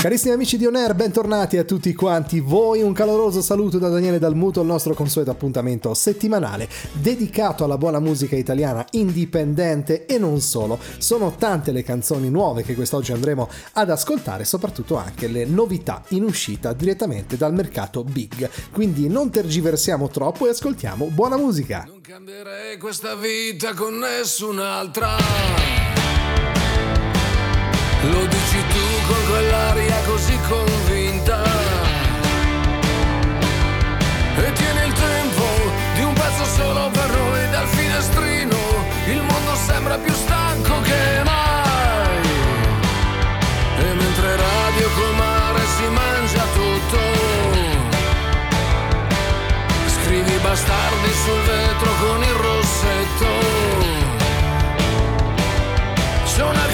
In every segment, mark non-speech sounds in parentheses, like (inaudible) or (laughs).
Carissimi amici di On Air, bentornati a tutti quanti voi. Un caloroso saluto da Daniele Dalmuto, il nostro consueto appuntamento settimanale dedicato alla buona musica italiana indipendente e non solo. Sono tante le canzoni nuove che quest'oggi andremo ad ascoltare, soprattutto anche le novità in uscita direttamente dal mercato big. Quindi non tergiversiamo troppo e ascoltiamo buona musica. Non cambierei questa vita con nessun'altra. Lo dici quell'aria così convinta. E tieni il tempo di un pezzo solo per noi dal finestrino. Il mondo sembra più stanco che mai. E mentre radio col mare si mangia tutto. Scrivi bastardi sul vetro con il rossetto. C'è una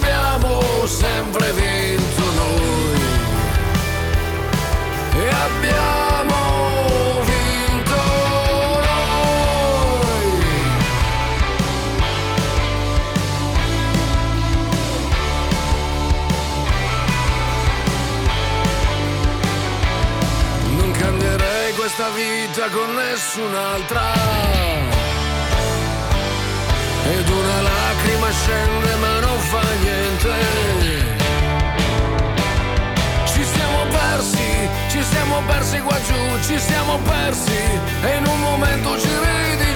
abbiamo sempre vinto noi. E abbiamo vinto noi. Non cambierei questa vita con nessun'altra. Ci siamo persi e in un momento ci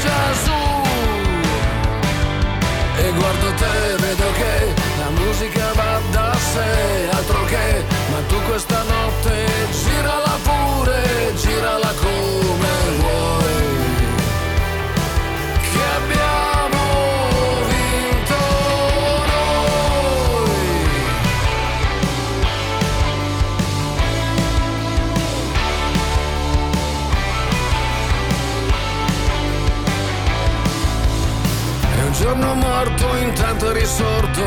già su. E guardo è risorto.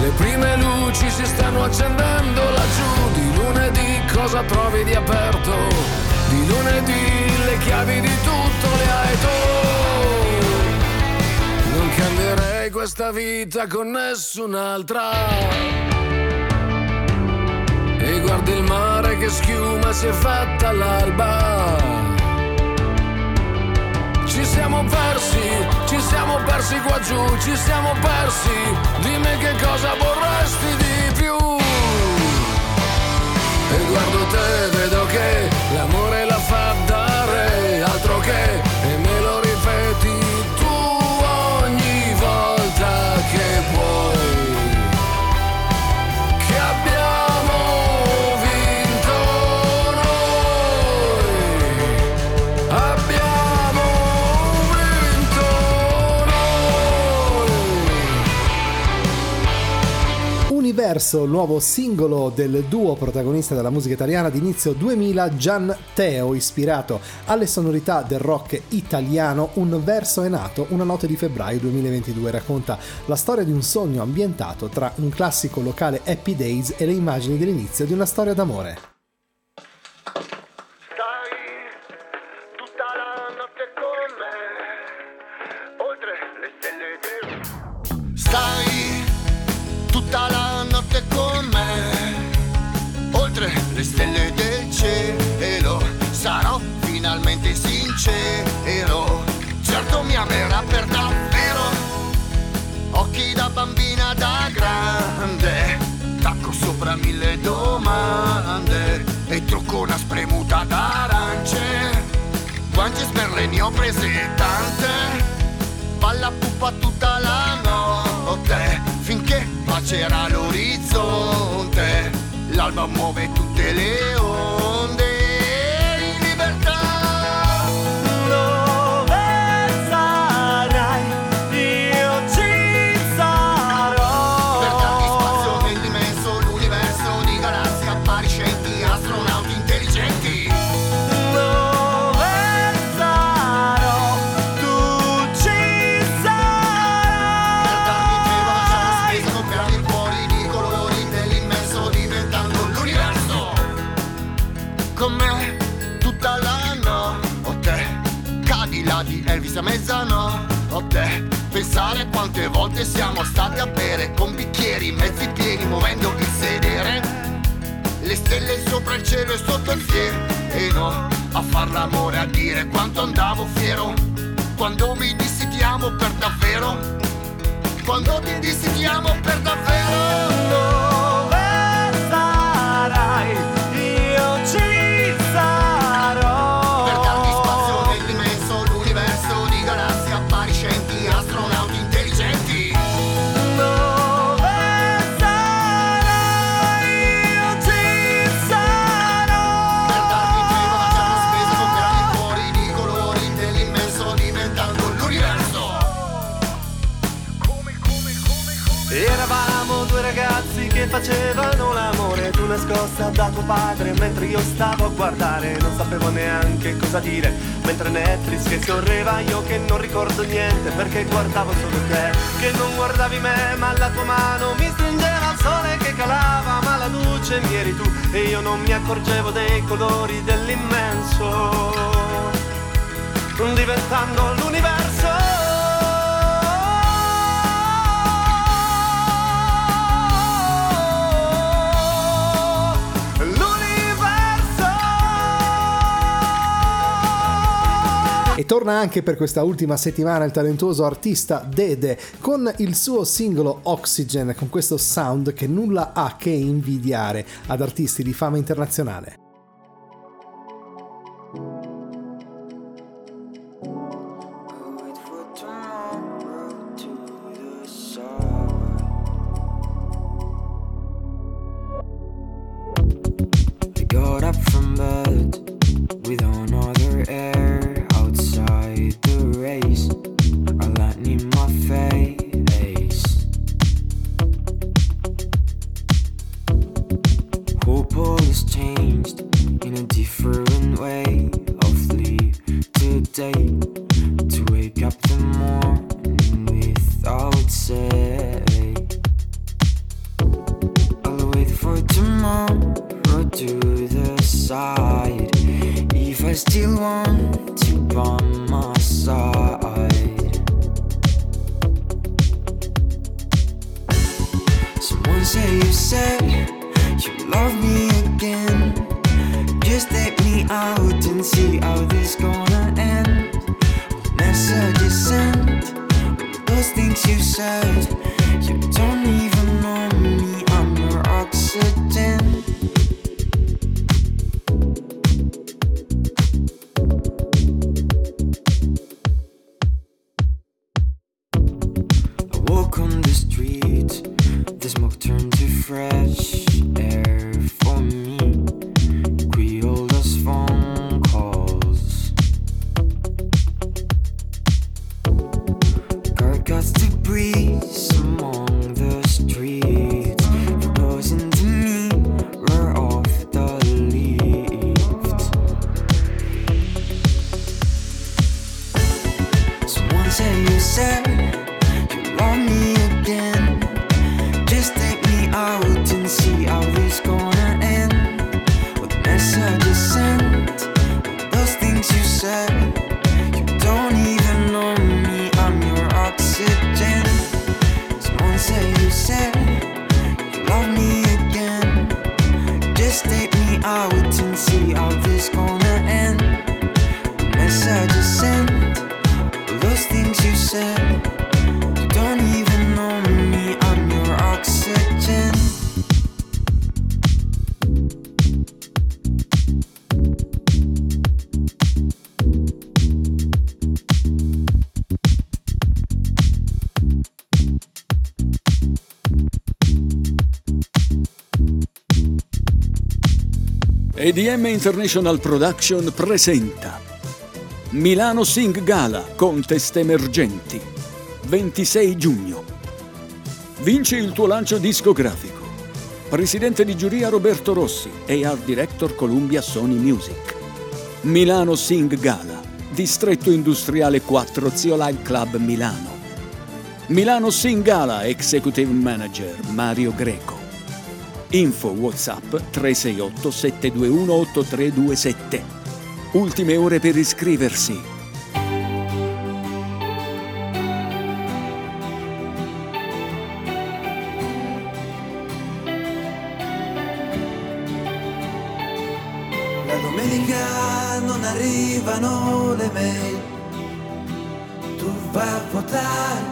Le prime luci si stanno accendendo laggiù. Di lunedì cosa trovi di aperto? Di lunedì le chiavi di tutto le hai tu. Non cambierei questa vita con nessun'altra. E guardi il mare che schiuma si è fatta all'alba. Ci siamo persi, ci siamo persi qua giù, ci siamo persi. Dimmi che cosa vorresti di più. E guardo te, vedo che l'amore la Universo, il nuovo singolo del duo protagonista della musica italiana d'inizio 2000, Gian Teo, ispirato alle sonorità del rock italiano. Un verso è nato una notte di febbraio 2022, racconta la storia di un sogno ambientato tra un classico locale Happy Days e le immagini dell'inizio di una storia d'amore. Sincero, certo mi amerà per davvero. Occhi da bambina da grande, tacco sopra mille domande e trucco una spremuta d'arance. Guance sperle ne ho prese tante, balla pupa tutta la notte, finché bacerà l'orizzonte, l'alba muove tutte le onde. Bicchieri mezzi pieni muovendo il sedere. Le stelle sopra il cielo e sotto il fieno A far l'amore a dire quanto andavo fiero. Quando mi dissi ti amo per davvero Quando ti dissi ti amo per davvero Dove Eravamo due ragazzi che facevano l'amore Tu nascosta da tuo padre mentre io stavo a guardare Non sapevo neanche cosa dire Mentre Netflix che scorreva io che non ricordo niente Perché guardavo solo te Che non guardavi me ma la tua mano mi stringeva il sole che calava Ma la luce mi eri tu e io non mi accorgevo dei colori dell'immenso. Diventando l'universo E torna anche per questa ultima settimana il talentuoso artista Dede con il suo singolo Oxygen, con questo sound che nulla ha che invidiare ad artisti di fama internazionale. Tomorrow to decide if I still want you by my side. Someone say you said you love me again. Just take me out and see how this gonna end. Messages sent, those things you said. You don't even know me, I'm your oxygen. I and see how this gonna end. Sent, those things you said. EDM International Production presenta Milano Sing Gala Contest Emergenti 26 giugno. Vinci il tuo lancio discografico. Presidente di giuria Roberto Rossi e Art Director Columbia Sony Music. Milano Sing Gala Distretto Industriale 4 Zio Live Club Milano. Milano Sing Gala Executive Manager Mario Greco Info WhatsApp 368 721 8327. Ultime ore per iscriversi. la domenica non arrivano le mail, tu vai a votare,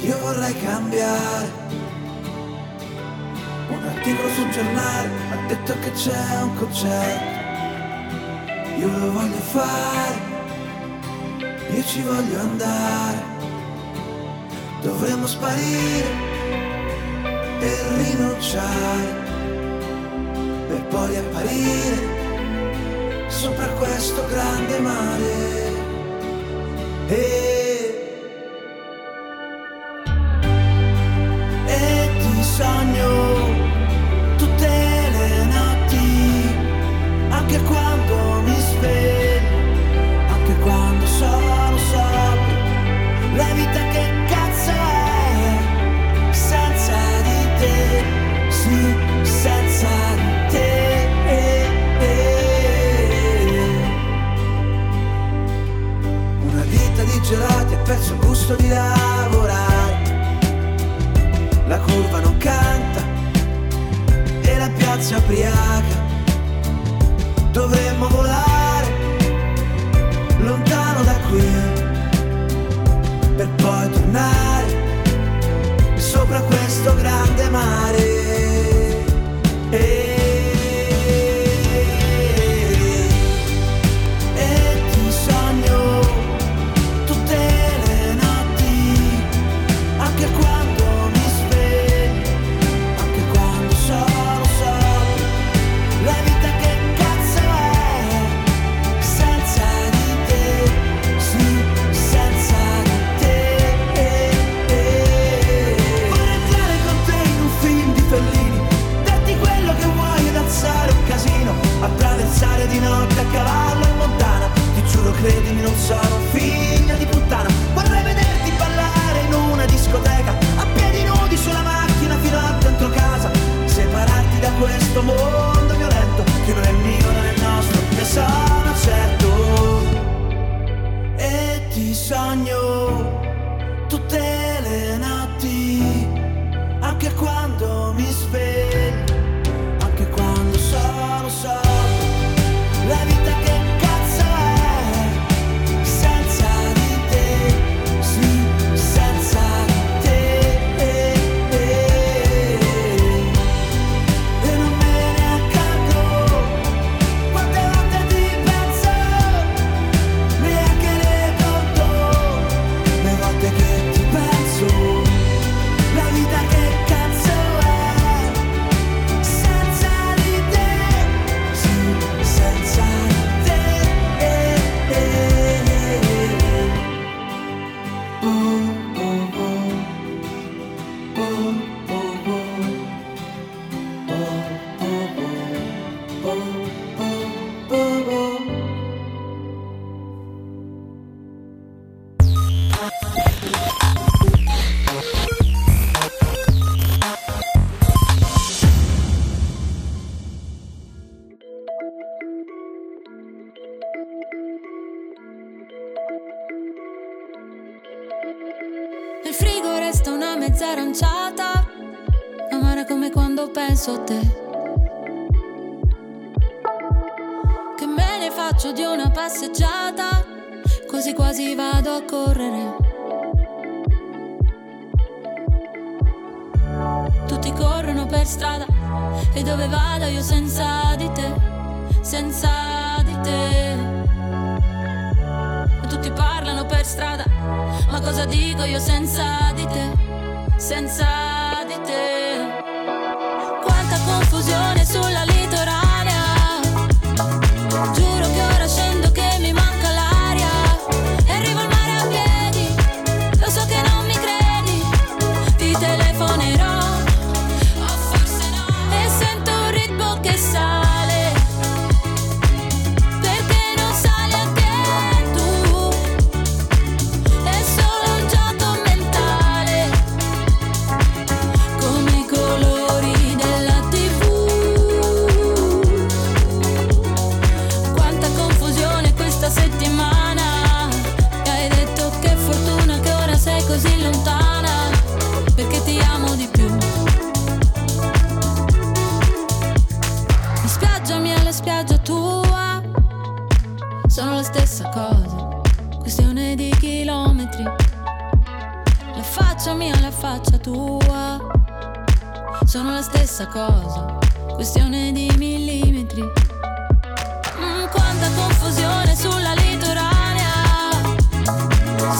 io vorrei cambiare. Un articolo sul giornale ha detto che c'è un concerto. Io lo voglio fare, io ci voglio andare. Dovremmo sparire e rinunciare per poi riapparire sopra questo grande mare. E smesso di lavorare, la curva non canta e la piazza è ubriaca. Nel frigo resta una mezza aranciata, amara come quando penso a te. Che me ne faccio di una passeggiata? quasi quasi vado a correre. Tutti corrono per strada e dove vado io senza di te, senza di te. Tutti parlano per strada, ma cosa dico io senza di te, senza di te? Quanta confusione sulla luce La spiaggia mia e la spiaggia tua sono la stessa cosa, questione di chilometri. La faccia mia e la faccia tua sono la stessa cosa, questione di millimetri. Mm, quanta confusione sulla litorale.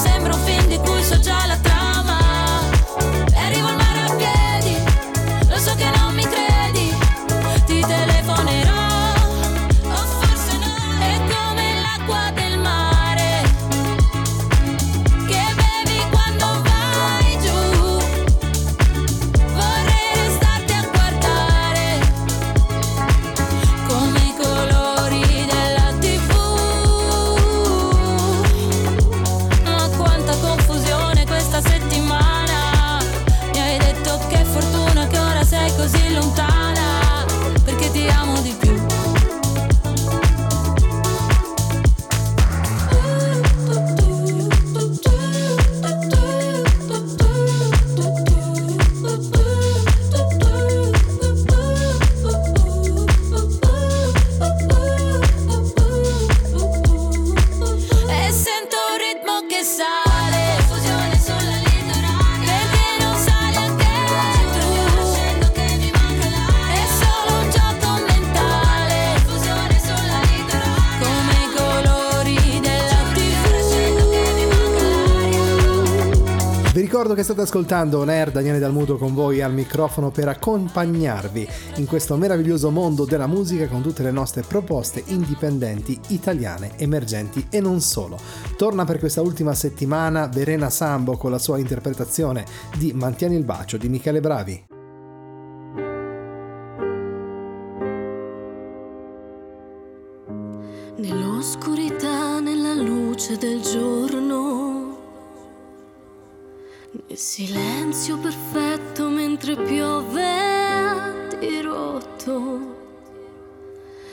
Sembra un film di cui so già la ricordo che state ascoltando On Air, Daniele Dalmuto con voi al microfono per accompagnarvi in questo meraviglioso mondo della musica con tutte le nostre proposte indipendenti, italiane, emergenti e non solo. Torna per questa ultima settimana Verena Sambo con la sua interpretazione di Mantieni il bacio di Michele Bravi. Nell'oscurità, nella luce del giorno, nel silenzio perfetto mentre piove a dirotto,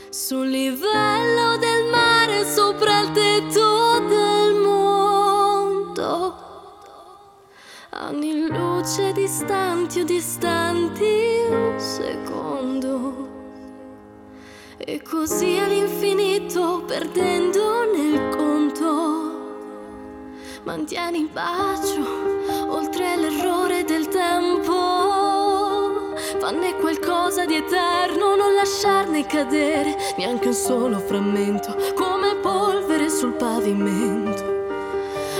sul livello del mare sopra il tetto del mondo, anni luce distanti o distanti un secondo. E così all'infinito perdendo nel conto. Mantieni il bacio oltre l'errore del tempo. Fanne qualcosa di eterno, non lasciarne cadere neanche un solo frammento, come polvere sul pavimento.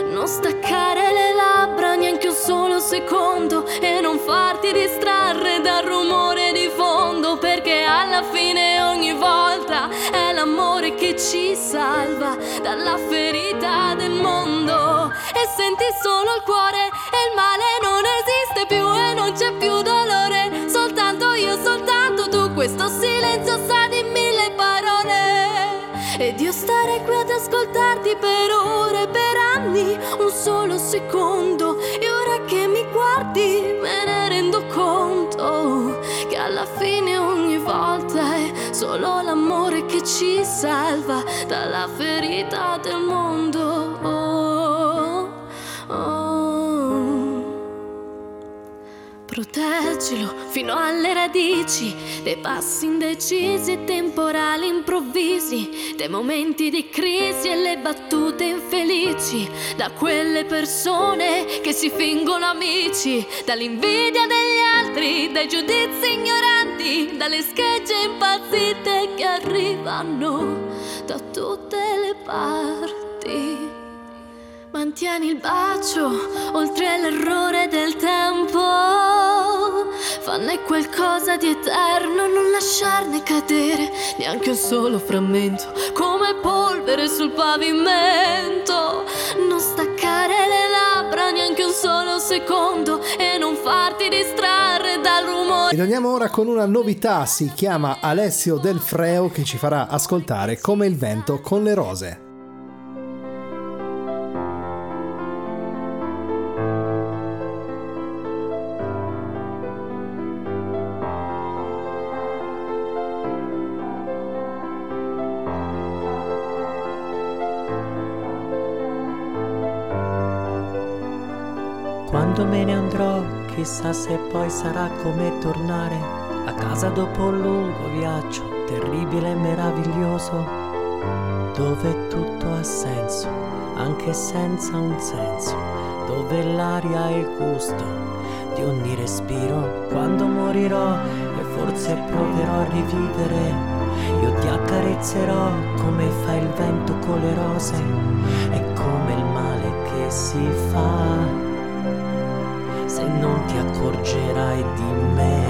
Non staccare le labbra neanche un solo secondo e non farti distrarre dal rumore di fondo perché alla fine ogni volta è l'amore che ci salva dalla ferita del mondo e senti solo il cuore e il male non esiste più e non c'è più dolore soltanto io soltanto tu questo silenzio sa di mille parole ed io stare qui ad ascoltarti per ore, per anni, un solo secondo. E ora che mi guardi me ne rendo conto che alla fine ogni volta è solo l'amore che ci salva dalla ferita del mondo. Oh. Proteggilo fino alle radici dei passi indecisi e temporali improvvisi, dei momenti di crisi e le battute infelici, da quelle persone che si fingono amici, dall'invidia degli altri, dai giudizi ignoranti, dalle schegge impazzite che arrivano da tutte le parti. Mantieni il bacio oltre l'errore del tempo. Fanne qualcosa di eterno, non lasciarne cadere neanche un solo frammento, come polvere sul pavimento. Non staccare le labbra neanche un solo secondo e non farti distrarre dal rumore. Andiamo ora con una novità, si chiama Alessio Del Freo che ci farà ascoltare come il vento con le rose. Quando me ne andrò, chissà se poi sarà come tornare a casa dopo un lungo viaggio terribile e meraviglioso, dove tutto ha senso, anche senza un senso, dove l'aria è il gusto di ogni respiro. Quando morirò e forse proverò a rivivere, io ti accarezzerò come fa il vento con le rose e come il male che si fa ti accorgerai di me.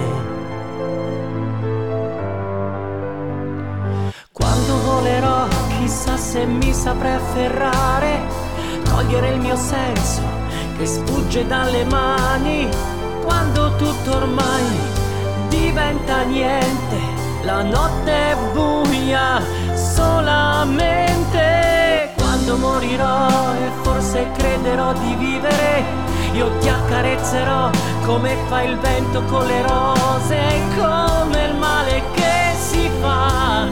Quando volerò, chissà se mi saprei afferrare, cogliere il mio senso che sfugge dalle mani, quando tutto ormai diventa niente, la notte è buia solamente. Quando morirò e forse crederò di vivere, io ti accarezzerò come fa il vento con le rose, come il male che si fa.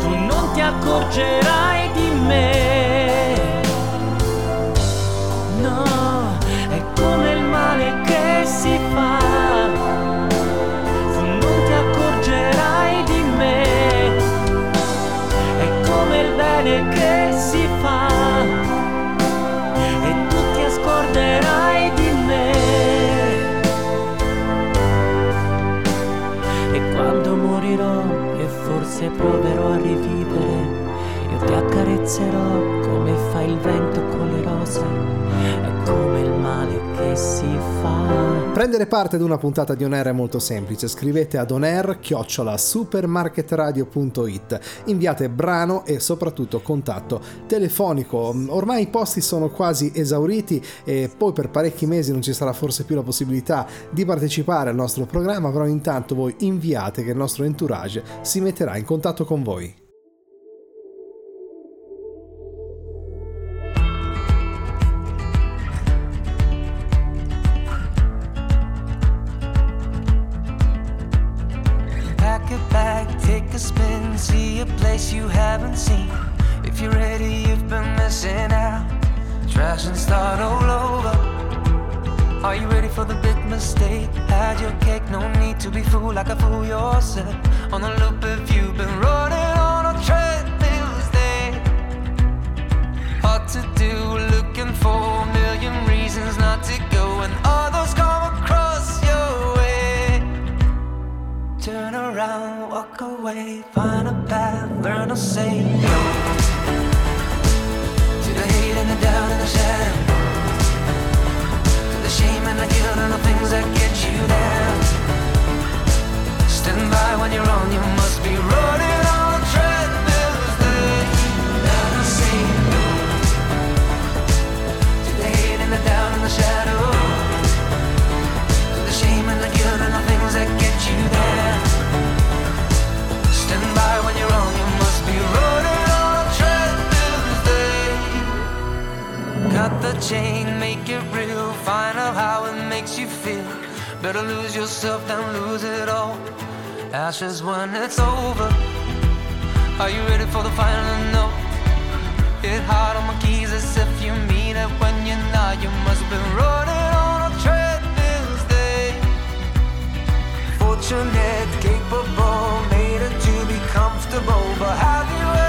Tu non ti accorgerai di parte ad una puntata di On Air è molto semplice, scrivete ad onair supermarketradio.it, inviate brano e soprattutto contatto telefonico. Ormai i posti sono quasi esauriti e poi per parecchi mesi non ci sarà forse più la possibilità di partecipare al nostro programma, però intanto voi inviate che il nostro entourage si metterà in contatto con voi. Place you haven't seen. If you're ready, you've been missing out. Trash and start all over. Are you ready for the big mistake? Had your cake, no need to be fooled like a fool yourself. On the loop if you've been running on a treadmill, stay. Hard to do, looking walk find a path, learn to say no to the hate and the doubt and the shadow, to the shame and the guilt and the things that get you down. Stand by when you're wrong, you the chain, make it real, find out how it makes you feel. Better lose yourself than lose it all. Ashes when it's over. Are you ready for the final note? Hit hard on my keys as if you mean it when you're not. You must have been running on a treadmill day. Fortunate, capable, made it to be comfortable. But have you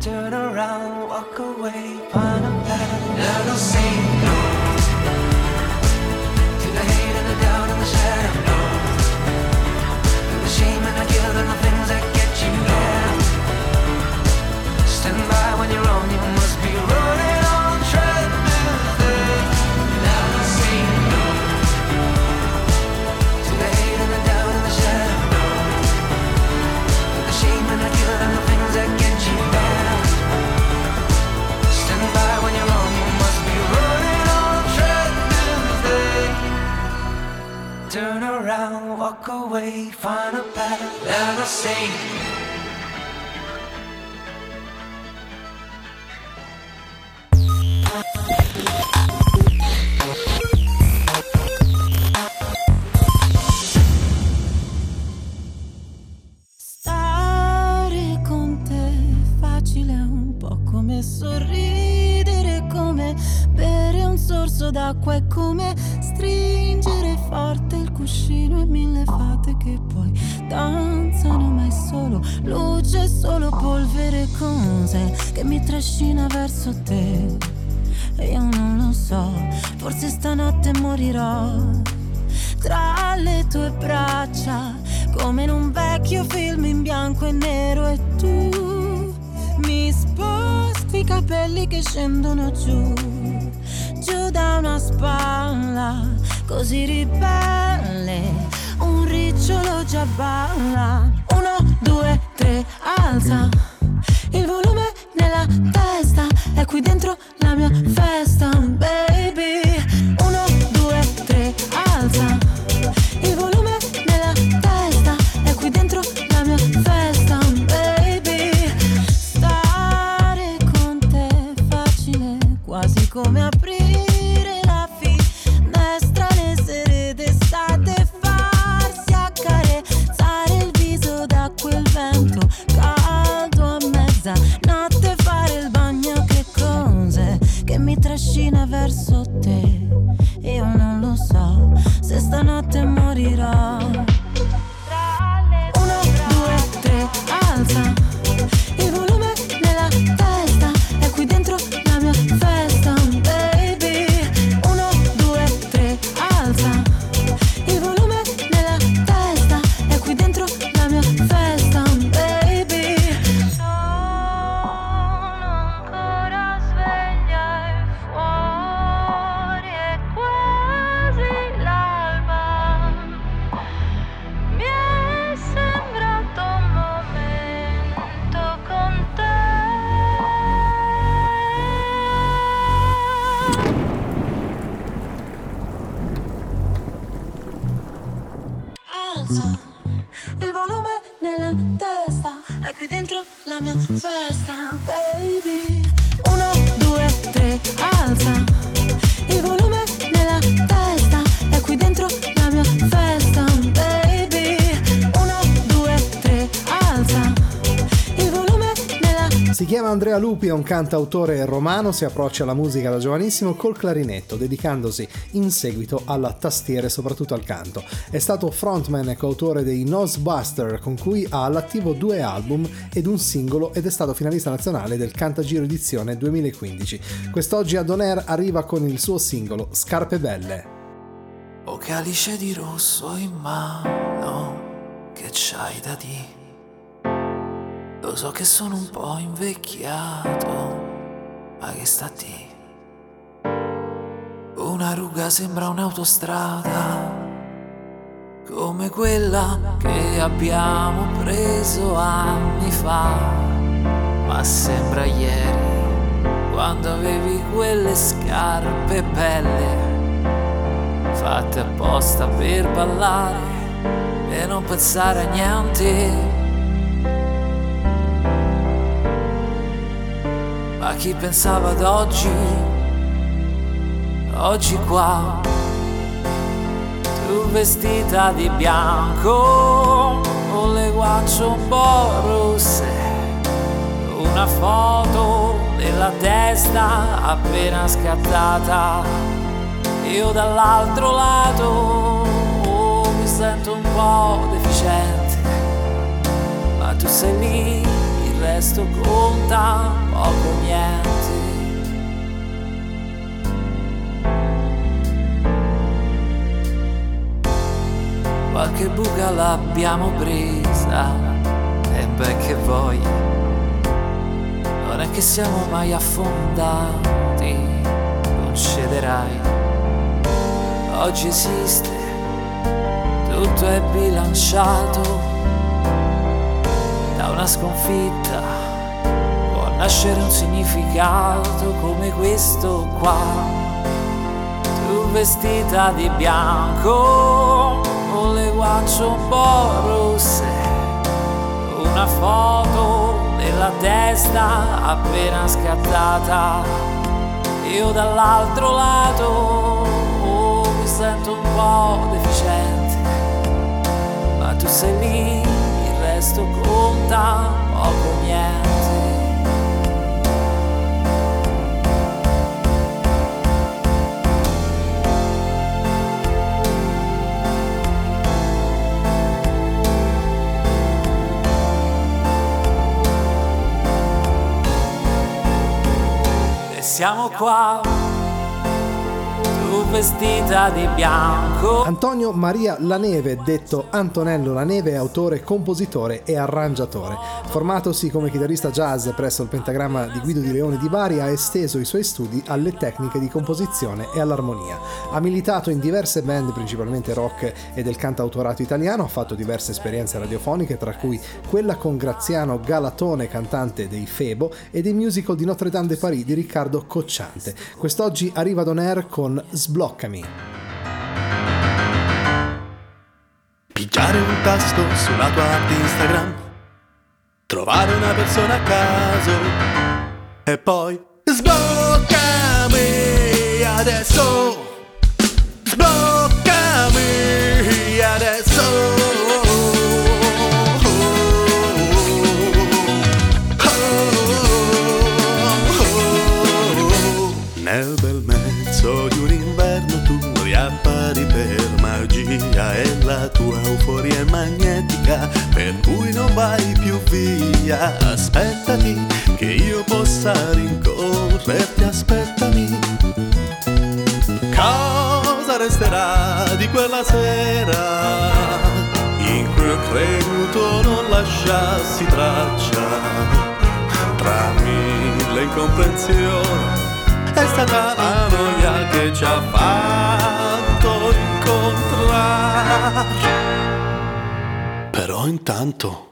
Turn around, walk away, find a path. Learn to say no to the hate and the doubt and the shadow. No to the shame and the guilt and the things that get you down. Stand by when you're wrong, you must chiama Andrea Lupi, è un cantautore romano, si approccia alla musica da giovanissimo col clarinetto, dedicandosi in seguito alla tastiera e soprattutto al canto. È stato frontman e coautore dei Nosbuster, con cui ha all'attivo due album ed un singolo ed è stato finalista nazionale del Cantagiro edizione 2015. Quest'oggi a Donair arriva con il suo singolo Scarpe Belle. O calice di rosso in mano, che c'hai da dire? Lo so che sono un po' invecchiato, ma che sta a di? Una ruga sembra un'autostrada, come quella che abbiamo preso anni fa, ma sembra ieri, quando avevi quelle scarpe belle fatte apposta per ballare e non pensare a niente. Ma chi pensava ad oggi, oggi qua, tu vestita di bianco, con le guance un po' rosse, una foto nella testa appena scattata. Io dall'altro lato oh, mi sento un po' deficiente, ma tu sei lì, il resto conta poco niente. Qualche buca l'abbiamo presa, e beh che vuoi, non è che siamo mai affondati, non cederai. Oggi esiste, tutto è bilanciato da una sconfitta, nascere un significato come questo qua. Tu vestita di bianco, con le guance un po' rosse, una foto nella testa appena scattata, io dall'altro lato mi sento un po' deficiente, ma tu sei lì, il resto conta poco niente. Siamo qua. Vestita di bianco. Antonio Maria Laneve, detto Antonello Laneve, è autore, compositore e arrangiatore. Formatosi come chitarrista jazz presso il pentagramma di Guido di Leone di Bari, ha esteso i suoi studi alle tecniche di composizione e all'armonia. Ha militato in diverse band, principalmente rock e del cantautorato italiano, ha fatto diverse esperienze radiofoniche, tra cui quella con Graziano Galatone, cantante dei Febo, e dei musical di Notre Dame de Paris di Riccardo Cocciante. Quest'oggi arriva Don Air con Sbloccami. Pigiare un tasto sulla tua Instagram, trovare una persona a caso e poi sbloccami adesso. Tua euforia è magnetica per cui non vai più via. Aspettati che io possa rincorrerti, aspettami. Cosa resterà di quella sera in cui ho creduto non lasciassi traccia tra mille incomprensioni? È stata la noia che ci ha fatto incontrare. Però intanto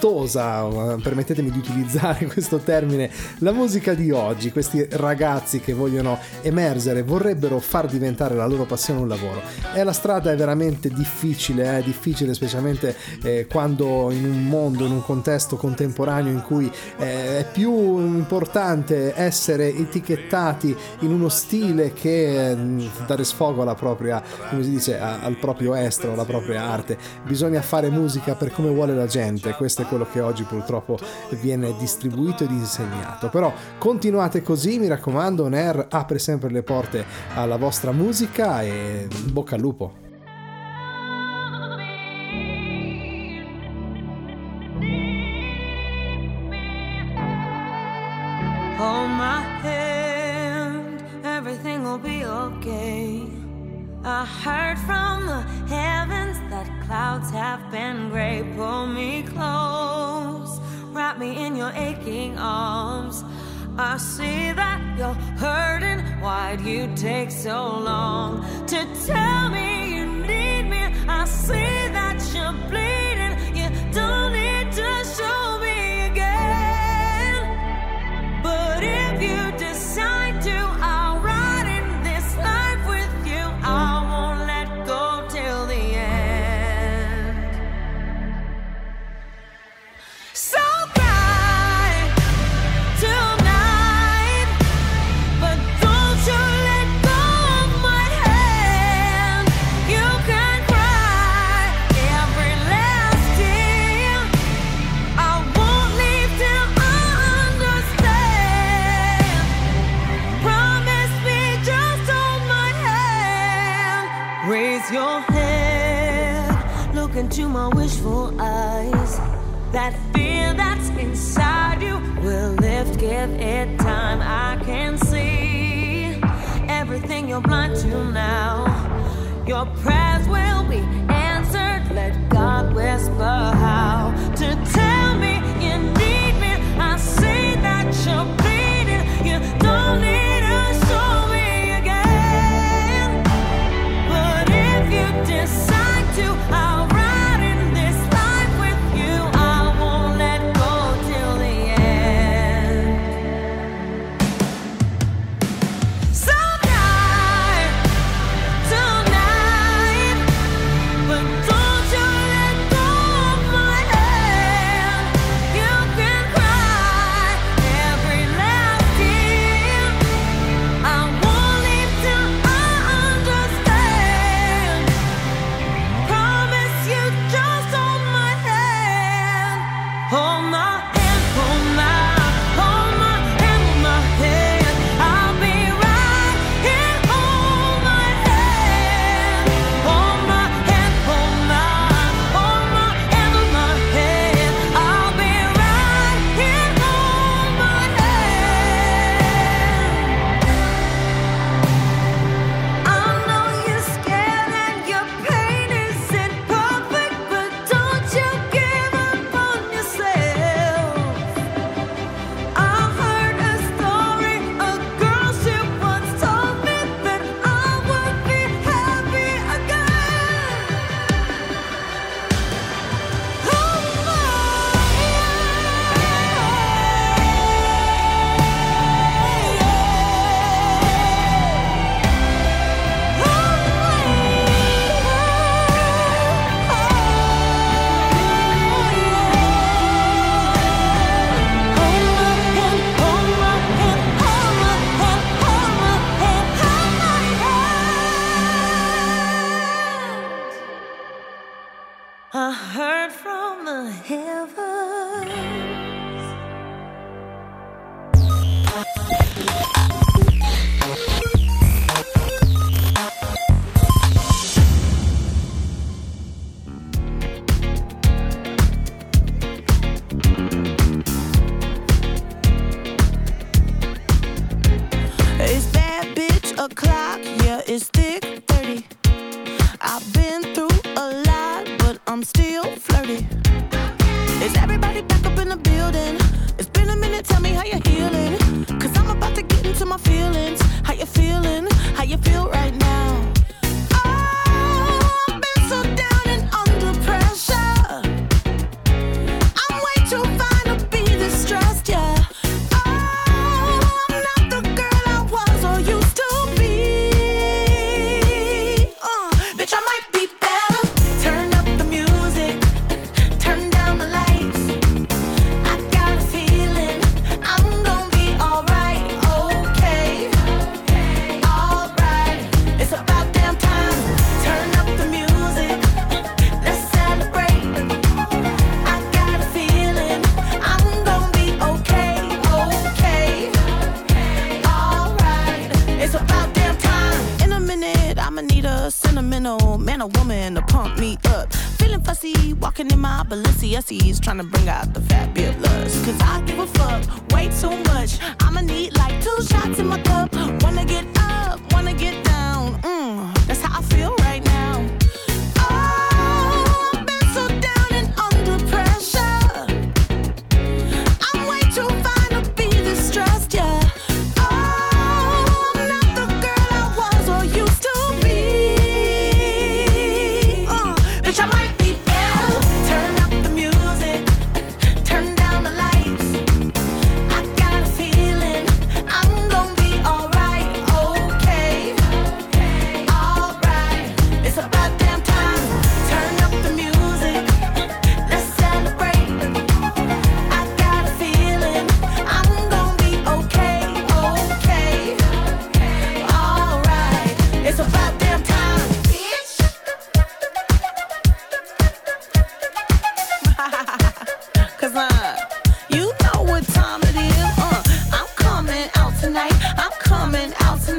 gustosa, permettetemi di utilizzare (laughs) questo termine, la musica di oggi, questi ragazzi che vogliono emergere, vorrebbero far diventare la loro passione un lavoro. E la strada è veramente difficile, è difficile specialmente eh, quando in un mondo, in un contesto contemporaneo in cui eh, è più importante essere etichettati in uno stile che eh, dare sfogo alla propria, come si dice, al proprio estro, alla propria arte. Bisogna fare musica per come vuole la gente, questo è quello che oggi purtroppo viene distribuito ed insegnato. Però continuate così, mi raccomando, Nair apre sempre le porte alla vostra musica e bocca al lupo. Your prayers will be answered. Let God whisper how to tell me you need me. I see that you're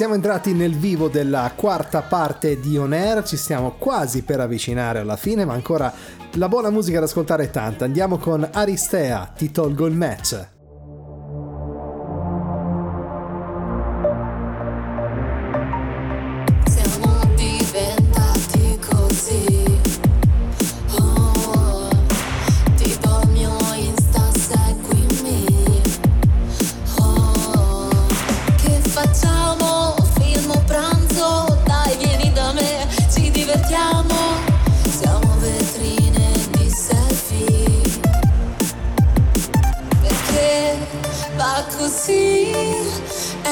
siamo entrati nel vivo della quarta parte di On Air, ci stiamo quasi per avvicinare alla fine, ma ancora la buona musica da ascoltare è tanta. Andiamo con Aristea, ti tolgo il match.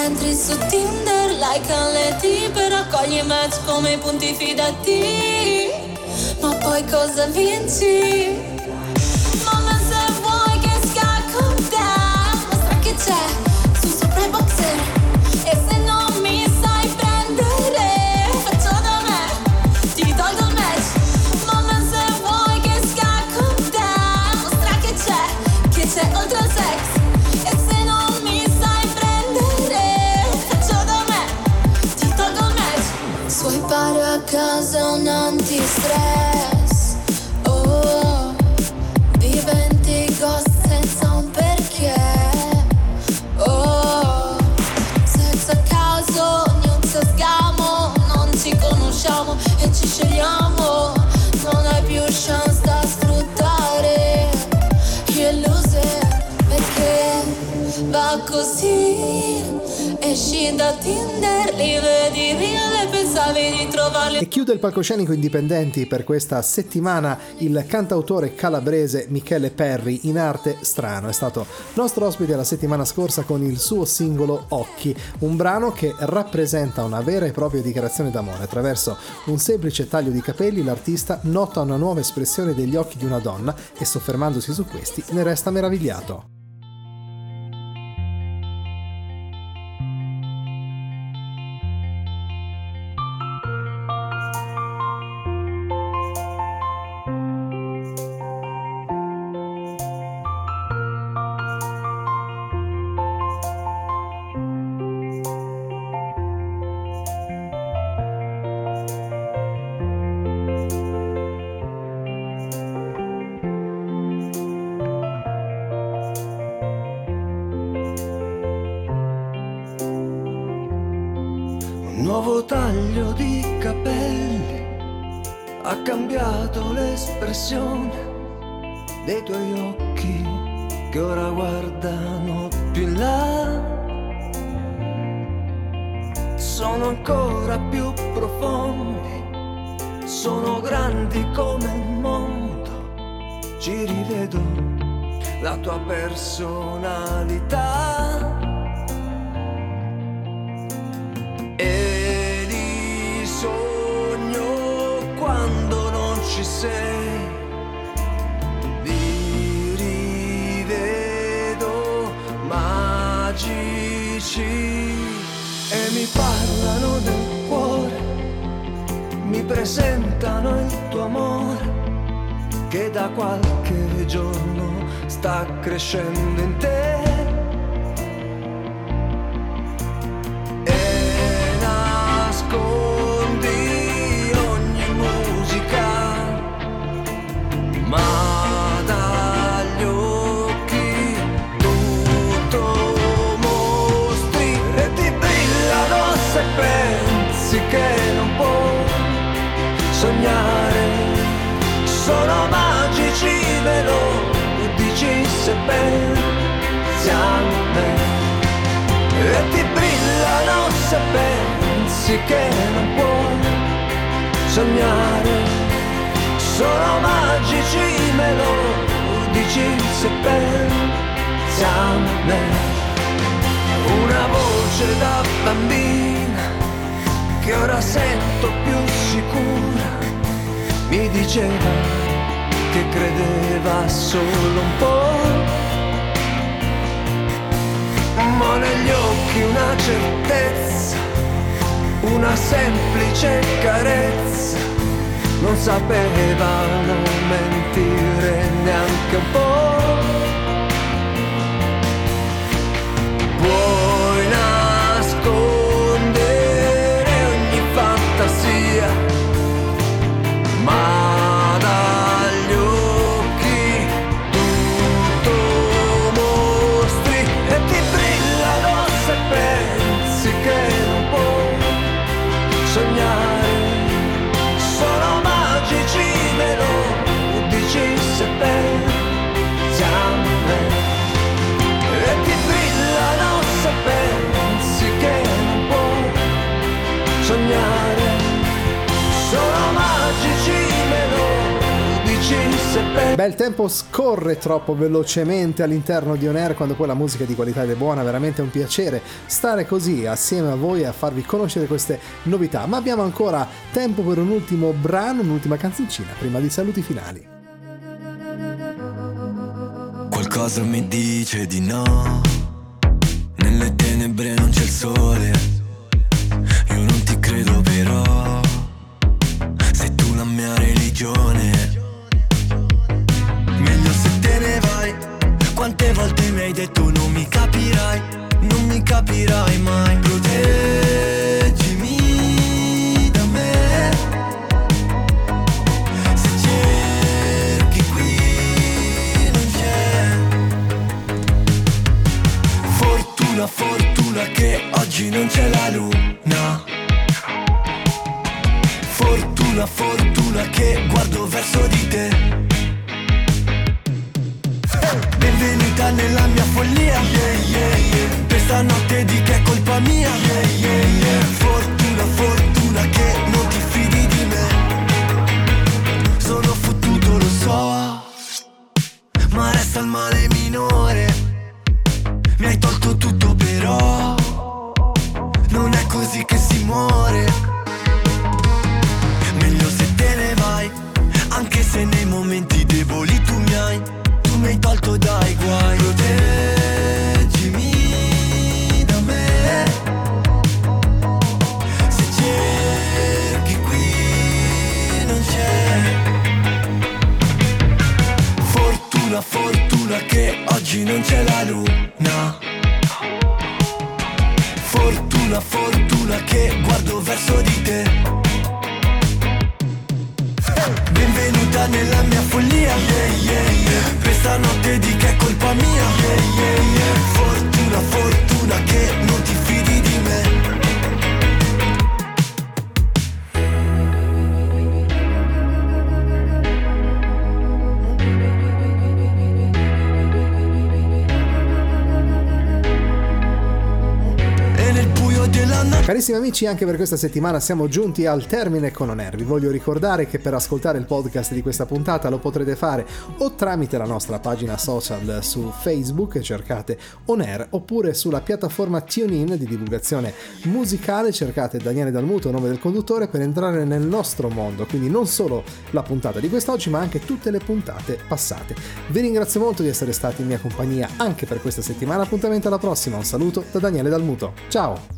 Entri su Tinder, like alle per raccogli match come i punti fidati Ma poi cosa vinci? E chiude il palcoscenico indipendenti per questa settimana il cantautore calabrese Michele Perri in arte strano. È stato nostro ospite la settimana scorsa con il suo singolo Occhi, un brano che rappresenta una vera e propria dichiarazione d'amore. Attraverso un semplice taglio di capelli l'artista nota una nuova espressione degli occhi di una donna e soffermandosi su questi ne resta meravigliato. Taglio di capelli ha cambiato l'espressione dei tuoi occhi che ora guardano più in là. Sono ancora più profondi, sono grandi come il mondo. Ci rivedo la tua personalità. Sei. Li rivedo magici e mi parlano del cuore, mi presentano il tuo amore che da qualche giorno sta crescendo in te. Sognare. Sono magici, me lo dici se pensi a me e ti brillano se pensi che non puoi sognare. Sono magici, me lo dici se pensi a me. Una voce da bambina che ora sento più sicura mi diceva che credeva solo un po'. Ma negli occhi una certezza, una semplice carezza, non sapevano mentire neanche un po'. Beh, il tempo scorre troppo velocemente all'interno di On Air quando poi la musica è di qualità ed è buona, veramente è un piacere stare così assieme a voi a farvi conoscere queste novità. Ma abbiamo ancora tempo per un ultimo brano, un'ultima canzoncina prima di saluti finali. Qualcosa mi dice di no. Nelle tenebre non c'è il sole. Io non ti credo però. Sei tu la mia religione. Quante volte mi hai detto non mi capirai. Non mi capirai mai. Proteggimi da me. Se cerchi qui non c'è. Fortuna, fortuna che oggi non c'è la luna. Fortuna, fortuna che guardo verso di te. Benvenuta nella mia follia. Questa notte di che è colpa mia. Fortuna, fortuna che non ti fidi di me. Sono fottuto, lo so. Ma resta il male minore. Mi hai tolto tutto però Non è così che si muore Meglio se te ne vai Anche se nei momenti deboli Tolto dai guai. Proteggimi da me. Se cerchi qui non c'è. Fortuna, fortuna che oggi non c'è la luna. Fortuna, fortuna che guardo verso di te. Benvenuta nella mia follia Questa notte di che è colpa mia. Fortuna, fortuna Carissimi amici, anche per questa settimana siamo giunti al termine con On Air. Vi voglio ricordare che per ascoltare il podcast di questa puntata lo potrete fare o tramite la nostra pagina social su Facebook, cercate On Air, oppure sulla piattaforma TuneIn di divulgazione musicale, cercate Daniele Dalmuto, nome del conduttore, per entrare nel nostro mondo. Quindi non solo la puntata di quest'oggi, ma anche tutte le puntate passate. Vi ringrazio molto di essere stati in mia compagnia anche per questa settimana. Appuntamento alla prossima. Un saluto da Daniele Dalmuto. Ciao!